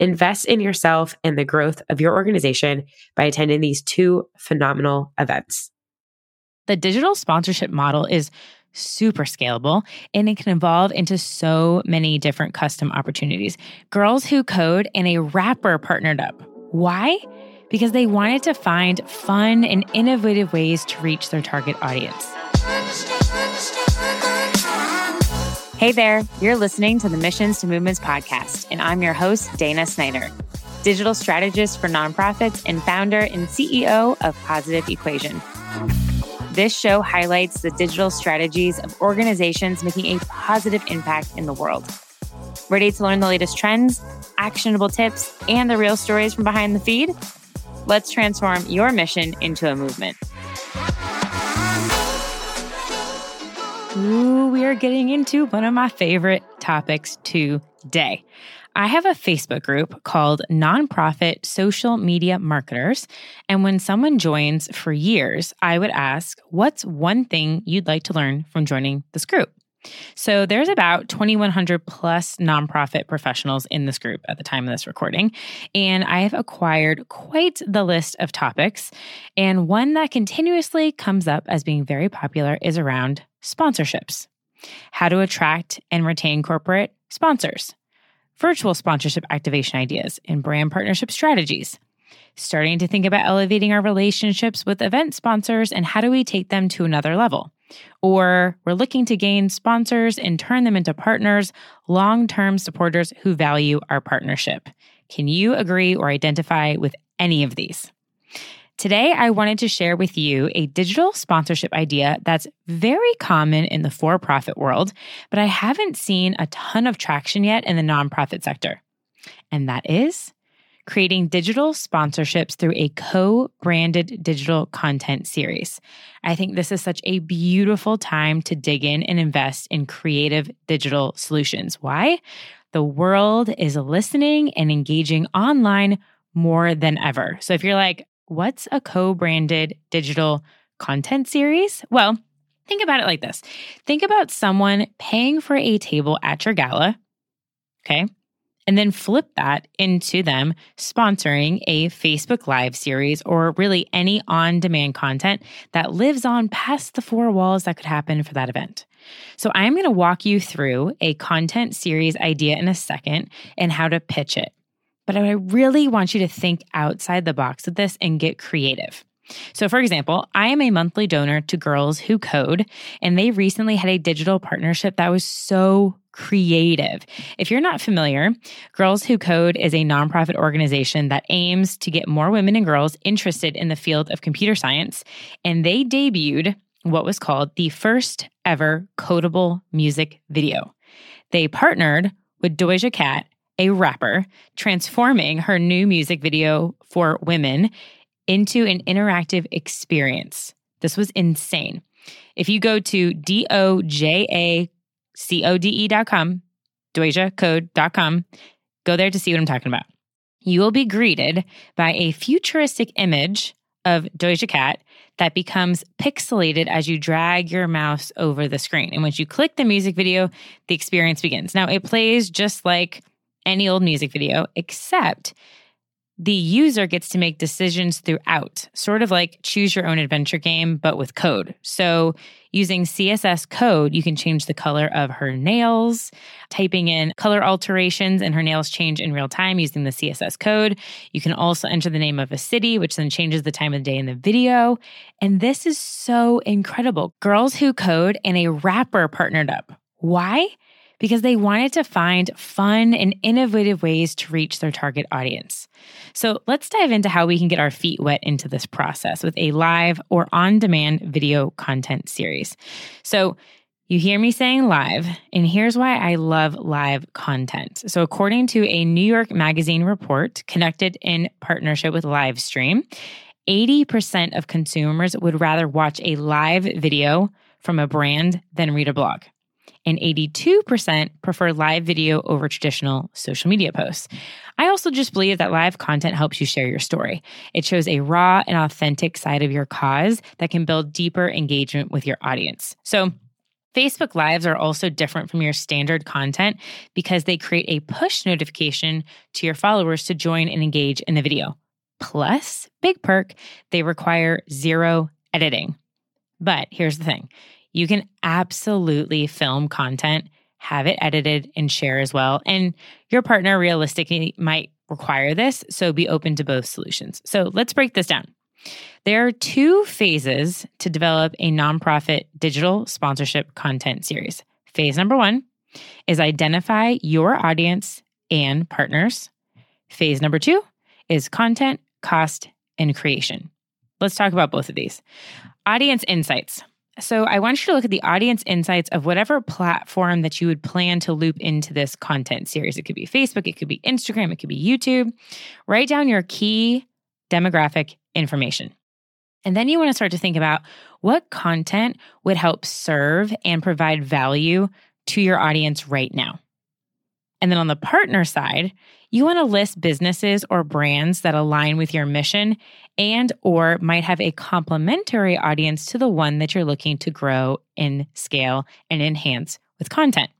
Invest in yourself and the growth of your organization by attending these two phenomenal events. The digital sponsorship model is super scalable and it can evolve into so many different custom opportunities. Girls Who Code and a rapper partnered up. Why? Because they wanted to find fun and innovative ways to reach their target audience. Hey there, you're listening to the Missions to Movements podcast, and I'm your host, Dana Snyder, digital strategist for nonprofits and founder and CEO of Positive Equation. This show highlights the digital strategies of organizations making a positive impact in the world. Ready to learn the latest trends, actionable tips, and the real stories from behind the feed? Let's transform your mission into a movement. Ooh, we are getting into one of my favorite topics today. I have a Facebook group called Nonprofit Social Media Marketers. And when someone joins for years, I would ask, What's one thing you'd like to learn from joining this group? So there's about 2,100 plus nonprofit professionals in this group at the time of this recording. And I have acquired quite the list of topics. And one that continuously comes up as being very popular is around sponsorships, how to attract and retain corporate sponsors, virtual sponsorship activation ideas, and brand partnership strategies. Starting to think about elevating our relationships with event sponsors and how do we take them to another level? Or we're looking to gain sponsors and turn them into partners, long term supporters who value our partnership. Can you agree or identify with any of these? Today, I wanted to share with you a digital sponsorship idea that's very common in the for profit world, but I haven't seen a ton of traction yet in the nonprofit sector. And that is creating digital sponsorships through a co branded digital content series. I think this is such a beautiful time to dig in and invest in creative digital solutions. Why? The world is listening and engaging online more than ever. So if you're like, what's a co branded digital content series? Well, think about it like this think about someone paying for a table at your gala, okay? And then flip that into them sponsoring a Facebook Live series or really any on demand content that lives on past the four walls that could happen for that event. So, I'm going to walk you through a content series idea in a second and how to pitch it. But I really want you to think outside the box with this and get creative. So, for example, I am a monthly donor to Girls Who Code, and they recently had a digital partnership that was so creative. If you're not familiar, Girls Who Code is a nonprofit organization that aims to get more women and girls interested in the field of computer science, and they debuted what was called the first ever codable music video. They partnered with Doja Cat a rapper, transforming her new music video for women into an interactive experience. This was insane. If you go to D O J A C O D E.com, dot com, go there to see what I'm talking about. you will be greeted by a futuristic image of Doja Cat that becomes pixelated as you drag your mouse over the screen. And once you click the music video, the experience begins. Now, it plays just like any old music video, except the user gets to make decisions throughout, sort of like choose your own adventure game, but with code. So, using CSS code, you can change the color of her nails, typing in color alterations, and her nails change in real time using the CSS code. You can also enter the name of a city, which then changes the time of the day in the video. And this is so incredible. Girls Who Code and a rapper partnered up. Why? Because they wanted to find fun and innovative ways to reach their target audience. So let's dive into how we can get our feet wet into this process with a live or on demand video content series. So you hear me saying live, and here's why I love live content. So, according to a New York Magazine report connected in partnership with Livestream, 80% of consumers would rather watch a live video from a brand than read a blog and 82% prefer live video over traditional social media posts. I also just believe that live content helps you share your story. It shows a raw and authentic side of your cause that can build deeper engagement with your audience. So, Facebook Lives are also different from your standard content because they create a push notification to your followers to join and engage in the video. Plus, big perk, they require zero editing. But here's the thing you can absolutely film content, have it edited, and share as well. And your partner realistically might require this, so be open to both solutions. So let's break this down. There are two phases to develop a nonprofit digital sponsorship content series. Phase number one is identify your audience and partners. Phase number two is content, cost, and creation. Let's talk about both of these. Audience insights. So I want you to look at the audience insights of whatever platform that you would plan to loop into this content series. It could be Facebook, it could be Instagram, it could be YouTube. Write down your key demographic information. And then you want to start to think about what content would help serve and provide value to your audience right now. And then on the partner side, you want to list businesses or brands that align with your mission and or might have a complementary audience to the one that you're looking to grow and scale and enhance with content.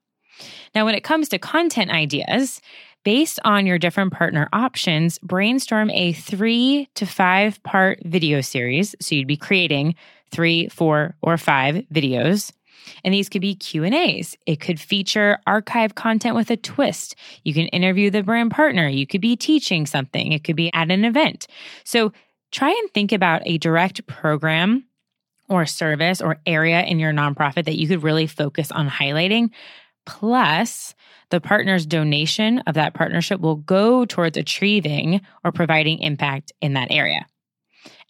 Now, when it comes to content ideas, based on your different partner options, brainstorm a 3 to 5 part video series. So you'd be creating 3, 4 or 5 videos and these could be Q&As. It could feature archive content with a twist. You can interview the brand partner. You could be teaching something. It could be at an event. So try and think about a direct program or service or area in your nonprofit that you could really focus on highlighting. Plus, the partner's donation of that partnership will go towards achieving or providing impact in that area.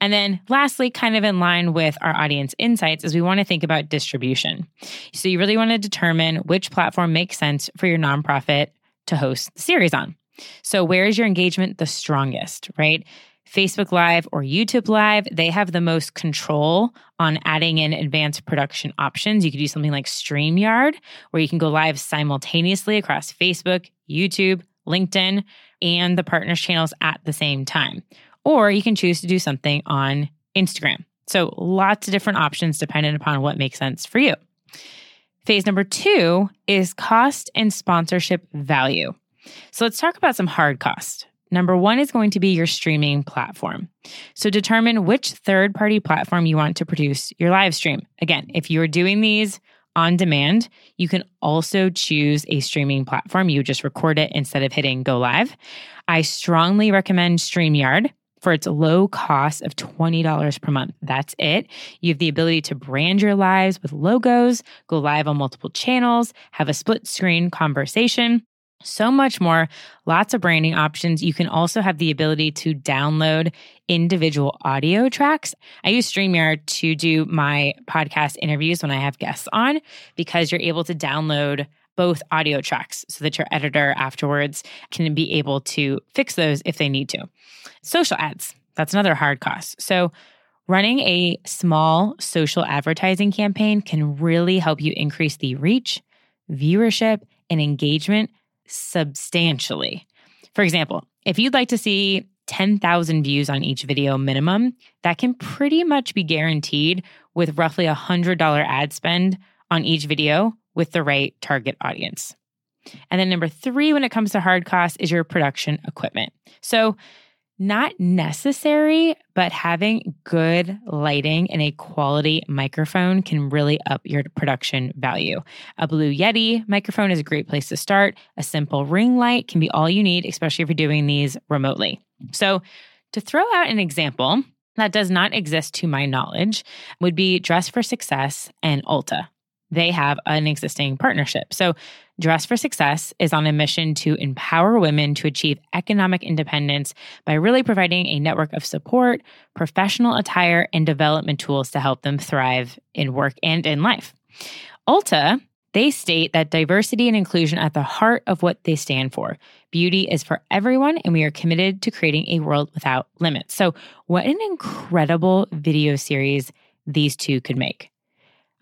And then lastly, kind of in line with our audience insights, is we want to think about distribution. So you really want to determine which platform makes sense for your nonprofit to host the series on. So where is your engagement the strongest, right? Facebook Live or YouTube Live, they have the most control on adding in advanced production options. You could do something like StreamYard, where you can go live simultaneously across Facebook, YouTube, LinkedIn, and the partners channels at the same time or you can choose to do something on Instagram. So lots of different options depending upon what makes sense for you. Phase number two is cost and sponsorship value. So let's talk about some hard costs. Number one is going to be your streaming platform. So determine which third party platform you want to produce your live stream. Again, if you're doing these on demand, you can also choose a streaming platform. You just record it instead of hitting go live. I strongly recommend StreamYard for its low cost of $20 per month. That's it. You have the ability to brand your lives with logos, go live on multiple channels, have a split screen conversation. So much more, lots of branding options. You can also have the ability to download individual audio tracks. I use StreamYard to do my podcast interviews when I have guests on because you're able to download both audio tracks so that your editor afterwards can be able to fix those if they need to. Social ads, that's another hard cost. So, running a small social advertising campaign can really help you increase the reach, viewership, and engagement substantially. For example, if you'd like to see 10,000 views on each video minimum, that can pretty much be guaranteed with roughly a $100 ad spend on each video with the right target audience. And then number three, when it comes to hard costs, is your production equipment. So, not necessary, but having good lighting and a quality microphone can really up your production value. A Blue Yeti microphone is a great place to start. A simple ring light can be all you need, especially if you're doing these remotely. So, to throw out an example that does not exist to my knowledge, would be Dress for Success and Ulta they have an existing partnership. So, Dress for Success is on a mission to empower women to achieve economic independence by really providing a network of support, professional attire, and development tools to help them thrive in work and in life. Ulta, they state that diversity and inclusion at the heart of what they stand for. Beauty is for everyone, and we are committed to creating a world without limits. So, what an incredible video series these two could make.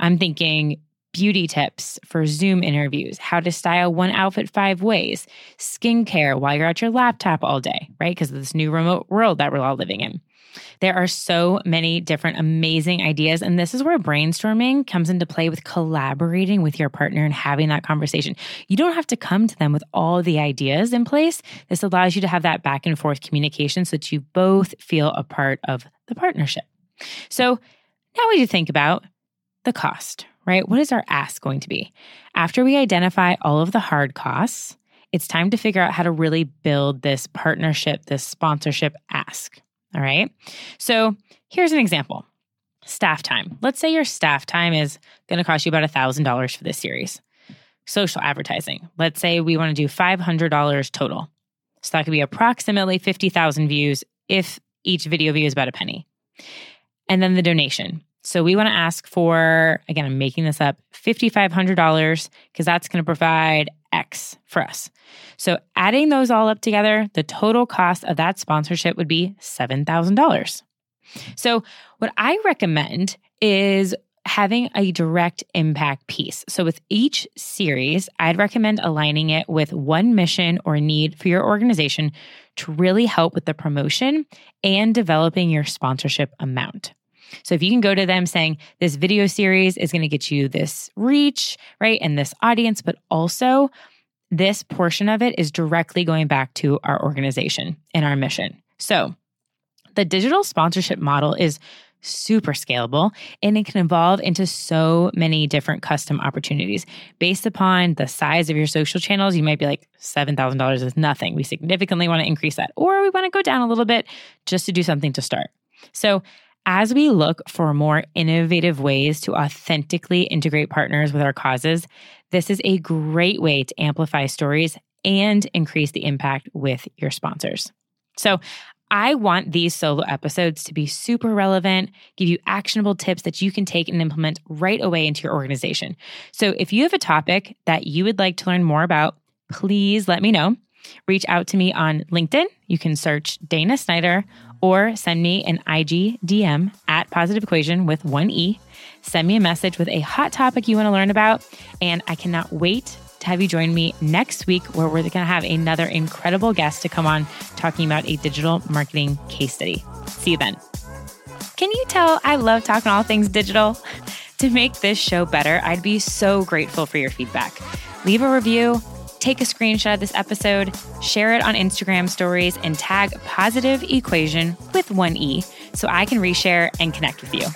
I'm thinking beauty tips for Zoom interviews, how to style one outfit five ways, skincare while you're at your laptop all day, right? Because of this new remote world that we're all living in. There are so many different amazing ideas. And this is where brainstorming comes into play with collaborating with your partner and having that conversation. You don't have to come to them with all the ideas in place. This allows you to have that back and forth communication so that you both feel a part of the partnership. So now we need to think about the cost, right? What is our ask going to be? After we identify all of the hard costs, it's time to figure out how to really build this partnership, this sponsorship ask. All right. So here's an example staff time. Let's say your staff time is going to cost you about $1,000 for this series. Social advertising. Let's say we want to do $500 total. So that could be approximately 50,000 views if each video view is about a penny. And then the donation. So we want to ask for, again, I'm making this up, $5,500 because that's going to provide X for us. So adding those all up together, the total cost of that sponsorship would be $7,000. So what I recommend is having a direct impact piece. So with each series, I'd recommend aligning it with one mission or need for your organization to really help with the promotion and developing your sponsorship amount. So if you can go to them saying this video series is going to get you this reach, right? And this audience, but also this portion of it is directly going back to our organization and our mission. So the digital sponsorship model is super scalable and it can evolve into so many different custom opportunities based upon the size of your social channels you might be like $7000 is nothing we significantly want to increase that or we want to go down a little bit just to do something to start so as we look for more innovative ways to authentically integrate partners with our causes, this is a great way to amplify stories and increase the impact with your sponsors. So, I want these solo episodes to be super relevant, give you actionable tips that you can take and implement right away into your organization. So, if you have a topic that you would like to learn more about, please let me know. Reach out to me on LinkedIn. You can search Dana Snyder or send me an IG DM at Positive Equation with one E. Send me a message with a hot topic you want to learn about. And I cannot wait to have you join me next week where we're going to have another incredible guest to come on talking about a digital marketing case study. See you then. Can you tell I love talking all things digital? To make this show better, I'd be so grateful for your feedback. Leave a review take a screenshot of this episode, share it on Instagram stories, and tag Positive Equation with one E so I can reshare and connect with you.